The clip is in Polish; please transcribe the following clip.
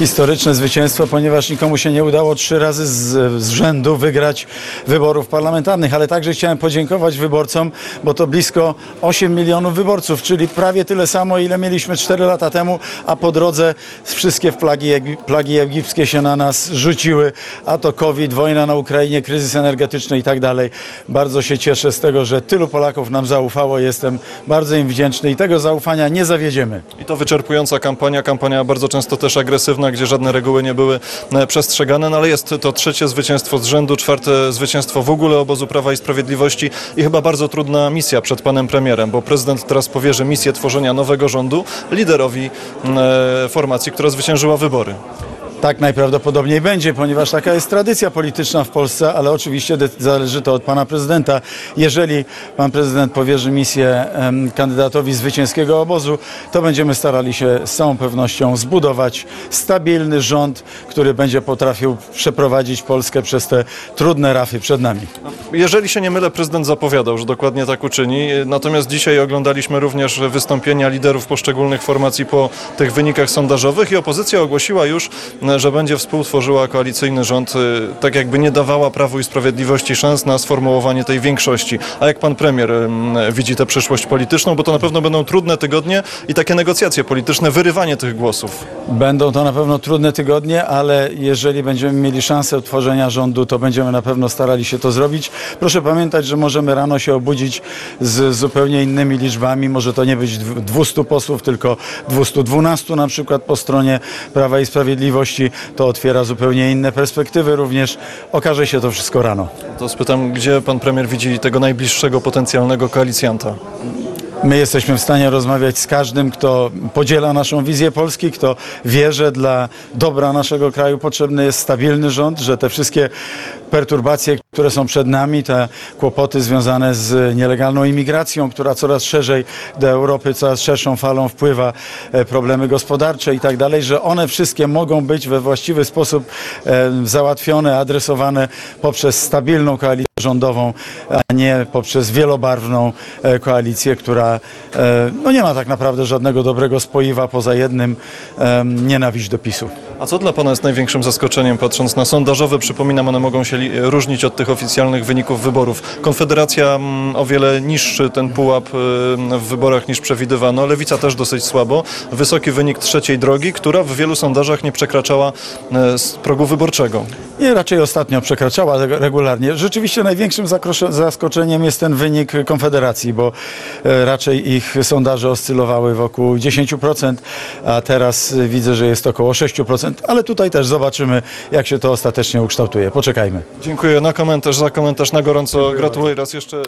historyczne zwycięstwo, ponieważ nikomu się nie udało trzy razy z, z rzędu wygrać wyborów parlamentarnych, ale także chciałem podziękować wyborcom, bo to blisko 8 milionów wyborców, czyli prawie tyle samo, ile mieliśmy 4 lata temu, a po drodze wszystkie plagi, plagi egipskie się na nas rzuciły, a to COVID, wojna na Ukrainie, kryzys energetyczny i tak dalej. Bardzo się cieszę z tego, że tylu Polaków nam zaufało, jestem bardzo im wdzięczny i tego zaufania nie zawiedziemy. I to wyczerpująca kampania, kampania bardzo często też agresywna, gdzie żadne reguły nie były e, przestrzegane, no ale jest to trzecie zwycięstwo z rzędu, czwarte zwycięstwo w ogóle obozu Prawa i Sprawiedliwości i chyba bardzo trudna misja przed panem premierem, bo prezydent teraz powierzy misję tworzenia nowego rządu liderowi e, formacji, która zwyciężyła wybory. Tak najprawdopodobniej będzie, ponieważ taka jest tradycja polityczna w Polsce, ale oczywiście zależy to od pana prezydenta. Jeżeli pan prezydent powierzy misję kandydatowi zwycięskiego obozu, to będziemy starali się z całą pewnością zbudować stabilny rząd, który będzie potrafił przeprowadzić Polskę przez te trudne rafy przed nami. Jeżeli się nie mylę, prezydent zapowiadał, że dokładnie tak uczyni. Natomiast dzisiaj oglądaliśmy również wystąpienia liderów poszczególnych formacji po tych wynikach sondażowych i opozycja ogłosiła już, że będzie współtworzyła koalicyjny rząd, y, tak jakby nie dawała Prawu i Sprawiedliwości szans na sformułowanie tej większości. A jak pan premier widzi tę przyszłość polityczną, bo to na pewno będą trudne tygodnie i takie negocjacje polityczne, wyrywanie tych głosów. Będą to na pewno trudne tygodnie, ale jeżeli będziemy mieli szansę utworzenia rządu, to będziemy na pewno starali się to zrobić. Proszę pamiętać, że możemy rano się obudzić z zupełnie innymi liczbami. Może to nie być dw- 200 posłów, tylko 212 na przykład po stronie Prawa i Sprawiedliwości. To otwiera zupełnie inne perspektywy również. Okaże się to wszystko rano. To spytam, gdzie pan premier widzi tego najbliższego potencjalnego koalicjanta? My jesteśmy w stanie rozmawiać z każdym, kto podziela naszą wizję Polski, kto wie, że dla dobra naszego kraju potrzebny jest stabilny rząd, że te wszystkie perturbacje, które są przed nami, te kłopoty związane z nielegalną imigracją, która coraz szerzej do Europy, coraz szerszą falą wpływa, e, problemy gospodarcze i tak dalej, że one wszystkie mogą być we właściwy sposób e, załatwione, adresowane poprzez stabilną koalicję rządową, a nie poprzez wielobarwną e, koalicję, która e, no nie ma tak naprawdę żadnego dobrego spoiwa poza jednym nienawiść do PiSu. A co dla Pana jest największym zaskoczeniem, patrząc na sondażowe? Przypominam, one mogą się li- różnić od tych oficjalnych wyników wyborów. Konfederacja mm, o wiele niższy ten pułap w wyborach niż przewidywano. Lewica też dosyć słabo. Wysoki wynik trzeciej drogi, która w wielu sondażach nie przekraczała progu wyborczego. Nie, raczej ostatnio przekraczała regularnie. Rzeczywiście największym zaskoczeniem jest ten wynik Konfederacji, bo e, raczej ich sondaże oscylowały wokół 10%, a teraz widzę, że jest około 6%, ale tutaj też zobaczymy, jak się to ostatecznie ukształtuje. Poczekajmy. Dziękuję na komentarz, za komentarz na gorąco. Gratuluję raz jeszcze.